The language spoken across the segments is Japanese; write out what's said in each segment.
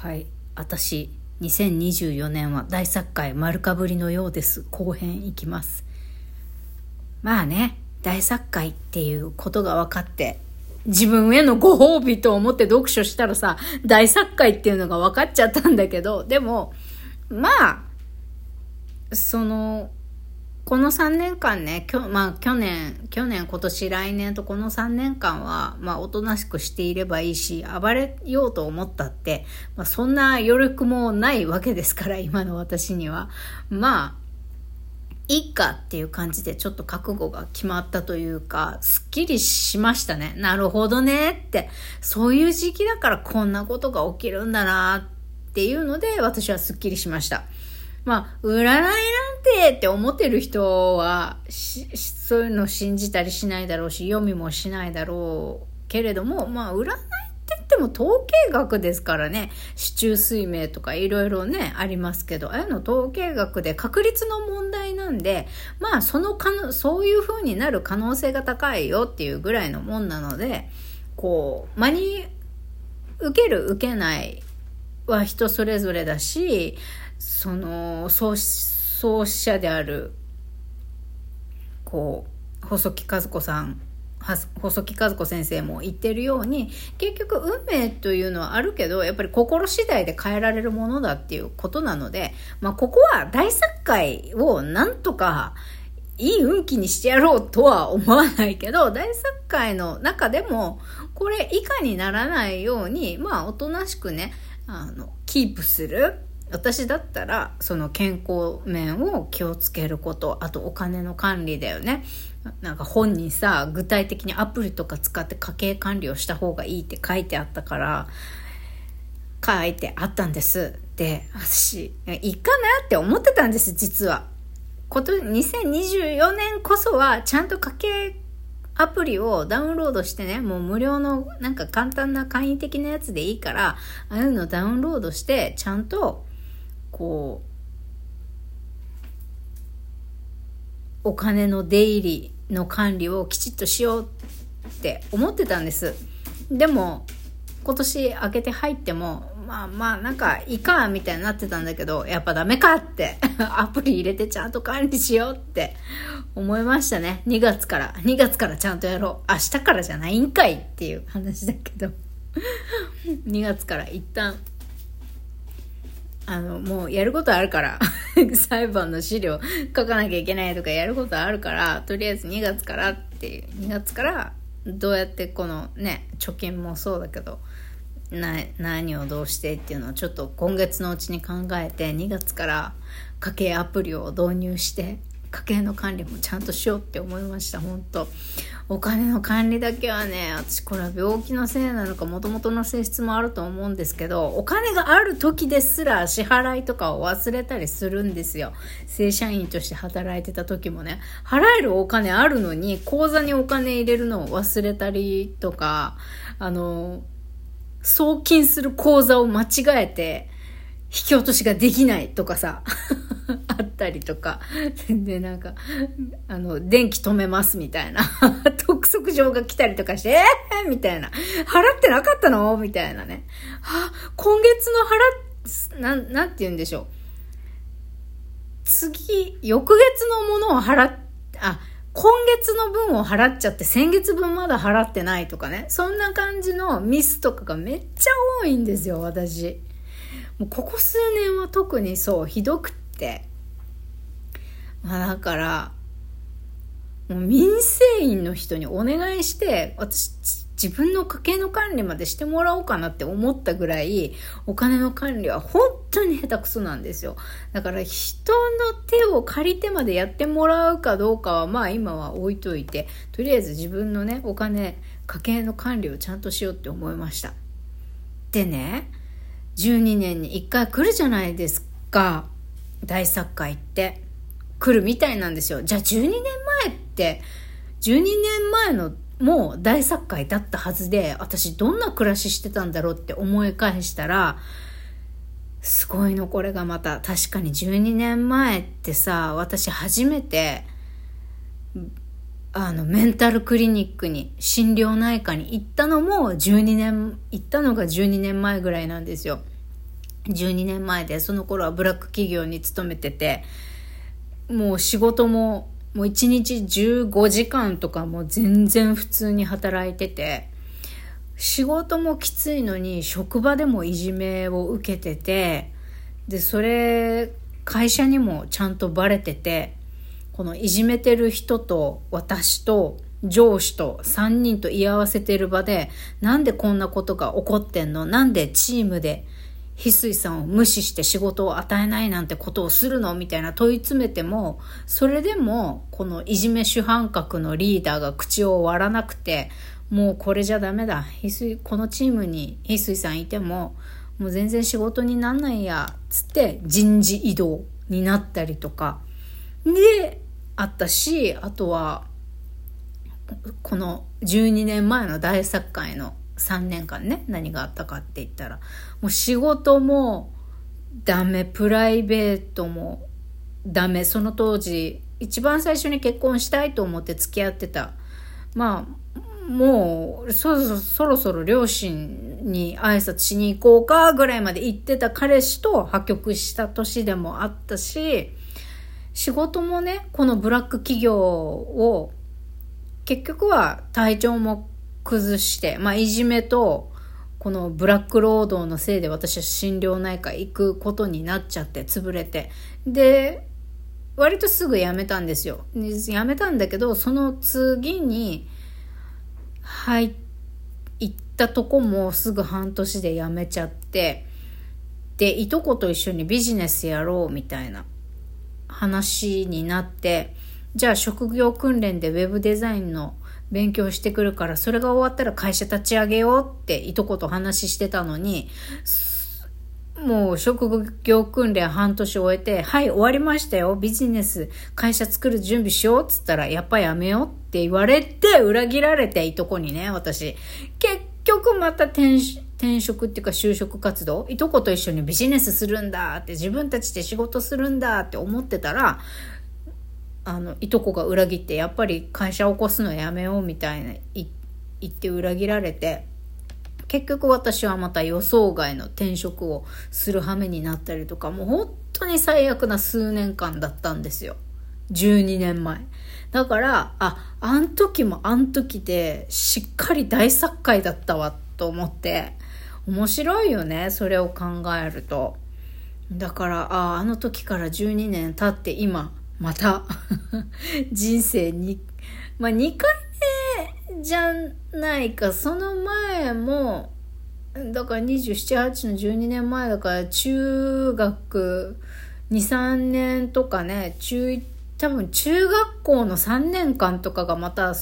はい。私2024年は大作会丸かぶりのようです。後編いきます。まあね大作会っていうことが分かって自分へのご褒美と思って読書したらさ大作会っていうのが分かっちゃったんだけどでもまあそのこの3年間ね、きょまあ去年、去年、今年、来年とこの3年間は、まあおとなしくしていればいいし、暴れようと思ったって、まあそんな余力もないわけですから、今の私には。まあ、いいかっていう感じでちょっと覚悟が決まったというか、すっきりしましたね。なるほどねって、そういう時期だからこんなことが起きるんだなっていうので、私はすっきりしました。まあ、占いなんてって思ってる人は、そういうの信じたりしないだろうし、読みもしないだろうけれども、まあ、占いって言っても統計学ですからね、市中水明とかいろいろね、ありますけど、ああいうの統計学で確率の問題なんで、まあ、そのかの、そういう風になる可能性が高いよっていうぐらいのもんなので、こう、真に受ける受けないは人それぞれだし、その創始者であるこう細木和子さん細木和子先生も言ってるように結局運命というのはあるけどやっぱり心次第で変えられるものだっていうことなので、まあ、ここは大作会をなんとかいい運気にしてやろうとは思わないけど大作会の中でもこれ以下にならないようにまあおとなしくねあのキープする。私だったらその健康面を気をつけることあとお金の管理だよね。なんか本にさ具体的にアプリとか使って家計管理をした方がいいって書いてあったから書いてあったんです。で私いいかなって思ってたんです実は。こと2024年こそはちゃんと家計アプリをダウンロードしてね、もう無料のなんか簡単な簡易的なやつでいいから、ああいうのダウンロードして、ちゃんとこうお金の出入りの管理をきちっとしようって思ってたんです。でも今年明けて入ってもまあまあなんかいいかみたいになってたんだけどやっぱダメかって アプリ入れてちゃんと管理しようって思いましたね。2月から2月からちゃんとやろう。明日からじゃないんかいっていう話だけど。2月から一旦あの、もうやることあるから 裁判の資料書かなきゃいけないとかやることあるから、とりあえず2月からっていう、2月からどうやってこのね、貯金もそうだけど、な、何をどうしてっていうのをちょっと今月のうちに考えて、2月から家計アプリを導入して、家計の管理もちゃんとしようって思いました、本当お金の管理だけはね、私これは病気のせいなのか、もともとの性質もあると思うんですけど、お金がある時ですら支払いとかを忘れたりするんですよ。正社員として働いてた時もね、払えるお金あるのに、口座にお金入れるのを忘れたりとか、あの、送金する口座を間違えて、引き落としができないとかさ。あったりとか、で、なんか、あの、電気止めますみたいな、督促状が来たりとかして、えー、みたいな、払ってなかったの？みたいなね。あ、今月の払っ、なん、なんて言うんでしょう。次、翌月のものを払っ、あ、今月の分を払っちゃって先月分まだ払ってないとかね。そんな感じのミスとかがめっちゃ多いんですよ、私。もうここ数年は特にそう、ひどくって。まあだから、もう民生委員の人にお願いして、私、自分の家計の管理までしてもらおうかなって思ったぐらい、お金の管理は本当に下手くそなんですよ。だから人の手を借りてまでやってもらうかどうかは、まあ今は置いといて、とりあえず自分のね、お金、家計の管理をちゃんとしようって思いました。でね、12年に1回来るじゃないですか。大作会って来るみたいなんですよ。じゃあ12年前って、12年前のもう大作会だったはずで、私どんな暮らししてたんだろうって思い返したら、すごいのこれがまた。確かに12年前ってさ、私初めて、あの、メンタルクリニックに、心療内科に行ったのも12年、行ったのが12年前ぐらいなんですよ。12年前で、その頃はブラック企業に勤めてて、もう仕事も、もう1日15時間とかも全然普通に働いてて、仕事もきついのに職場でもいじめを受けてて、で、それ、会社にもちゃんとバレてて、このいじめてる人と私と上司と3人と居合わせてる場で、なんでこんなことが起こってんの？なんでチームで翡翠さんを無視して仕事を与えないなんてことをするの？みたいな問い詰めても、それでもこのいじめ主犯格のリーダーが口を割らなくて、もうこれじゃダメだ。翡翠、このチームに翡翠さんいても、もう全然仕事になんないや、つって人事異動になったりとか。で、あったし、あとは、この12年前の大作会の3年間ね、何があったかって言ったら、もう仕事もダメ、プライベートもダメ、その当時、一番最初に結婚したいと思って付き合ってた。まあ、もう、そろそろ、そろそろ両親に挨拶しに行こうかぐらいまで行ってた彼氏と破局した年でもあったし、仕事もね、このブラック企業を結局は体調も崩して、まあ、いじめと、このブラック労働のせいで私は心療内科行くことになっちゃって、潰れて。で、割とすぐ辞めたんですよ。辞めたんだけど、その次に入ったとこもすぐ半年で辞めちゃって、で、いとこと一緒にビジネスやろうみたいな話になって、じゃあ職業訓練でウェブデザインの勉強してくるから、それが終わったら会社立ち上げようっていとこと話してたのに、もう職業訓練半年終えて、はい、終わりましたよ。ビジネス、会社作る準備しようっつったら、やっぱやめようって言われて、裏切られて、いとこにね、私。結局また転職っていうか就職活動いとこと一緒にビジネスするんだって自分たちで仕事するんだって思ってたらあの、いとこが裏切って、やっぱり会社を起こすのやめようみたいな言って裏切られて、結局私はまた予想外の転職をする羽目になったりとか、もう本当に最悪な数年間だったんですよ。12年前。だから、あ、あん時もあん時でしっかり大作会だったわと思って、面白いよね、それを考えると。だから、あ、あの時から12年経って今、また 人生に、まあ、2回目じゃないか、その前も、だから27、8の12年前だから中学2、3年とかね、中1、多分中学校の3年間とかがまた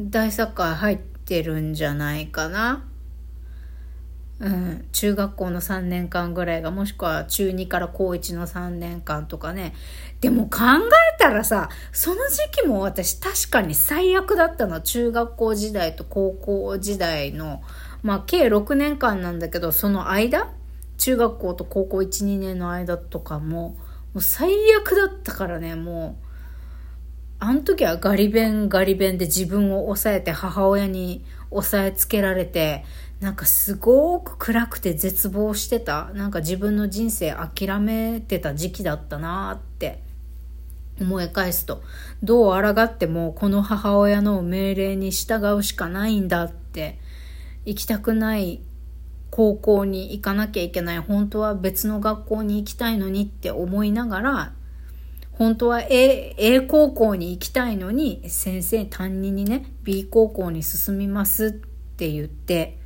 大サッカー入ってるんじゃないかな。うん、中学校の3年間ぐらいがもしくは中2から高1の3年間とかね。でも考えたらさその時期も私確かに最悪だったの。中学校時代と高校時代の。まあ計6年間なんだけどその間？中学校と高校12年の間とかもも。う最悪だったからねもう。あの時はガリ弁ガリ弁で自分を抑えて母親に押さえつけられてなんかすごく暗くて絶望してた。なんか自分の人生諦めてた時期だったなって。思い返すと、どう抗ってもこの母親の命令に従うしかないんだって、行きたくない高校に行かなきゃいけない、本当は別の学校に行きたいのにって思いながら、本当は A, A 高校に行きたいのに、先生、担任にね、B 高校に進みますって言って、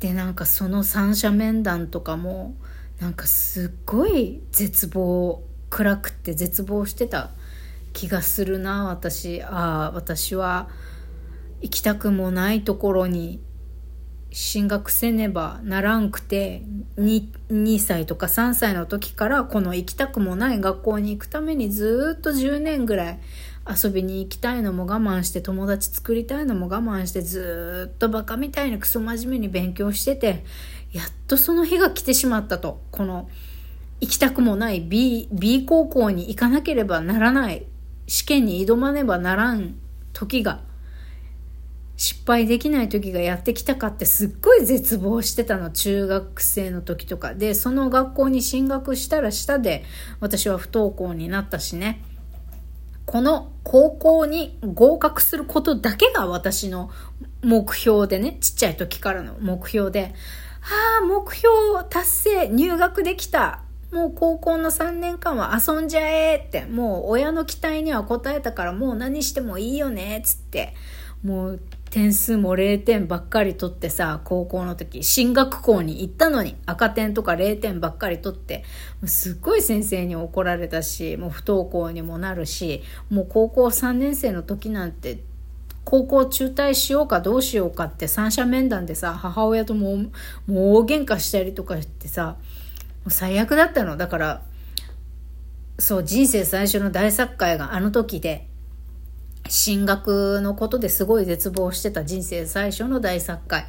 でなんかその三者面談とかもなんかすっごい絶望暗くて絶望してた気がするな私。ああ私は行きたくもないところに進学せねばならんくて 2, 2歳とか3歳の時からこの行きたくもない学校に行くためにずっと10年ぐらい遊びに行きたいのも我慢して友達作りたいのも我慢してずっとバカみたいにクソ真面目に勉強しててやっとその日が来てしまったと。この行きたくもない B, B 高校に行かなければならない試験に挑まねばならん時が失敗できない時がやってきたかってすっごい絶望してたの中学生の時とかでその学校に進学したら下で私は不登校になったしね。この高校に合格することだけが私の目標でねちっちゃい時からの目標でああ目標達成入学できた。もう高校の3年間は遊んじゃえって、もう親の期待には応えたからもう何してもいいよねっ、つって、もう点数も0点ばっかり取ってさ、高校の時、進学校に行ったのに赤点とか0点ばっかり取って、すっごい先生に怒られたし、もう不登校にもなるし、もう高校3年生の時なんて、高校中退しようかどうしようかって三者面談でさ、母親とももう大喧嘩したりとかしてさ、もう最悪だったの。だから、そう、人生最初の大作会があの時で、進学のことですごい絶望してた人生最初の大作会。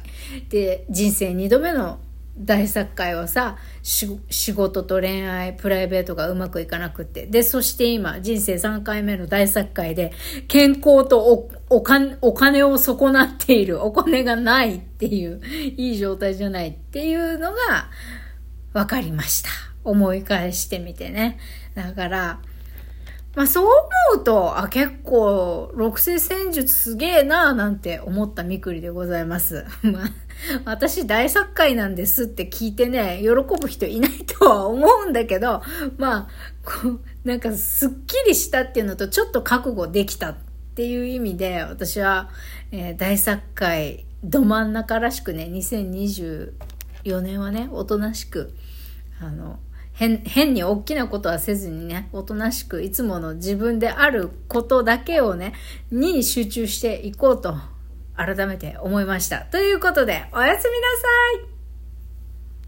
で、人生二度目の大作会はさ、仕事と恋愛、プライベートがうまくいかなくって。で、そして今、人生3回目の大作会で、健康とお金お金を損なっている、お金がないっていう、いい状態じゃないっていうのが、分かりました。思い返してみてね。だから、まあそう思うと、あ、結構、六星戦術すげえなーなんて思ったみくりでございます。まあ、私大作家なんですって聞いてね、喜ぶ人いないとは思うんだけど、まあ、こう、なんかすっきりしたっていうのとちょっと覚悟できたっていう意味で、私は、えー、大作家ど真ん中らしくね、2024年はね、おとなしく、あの、変、変に大きなことはせずにね、おとなしくいつもの自分であることだけをね、に集中していこうと改めて思いました。ということで、おやすみなさい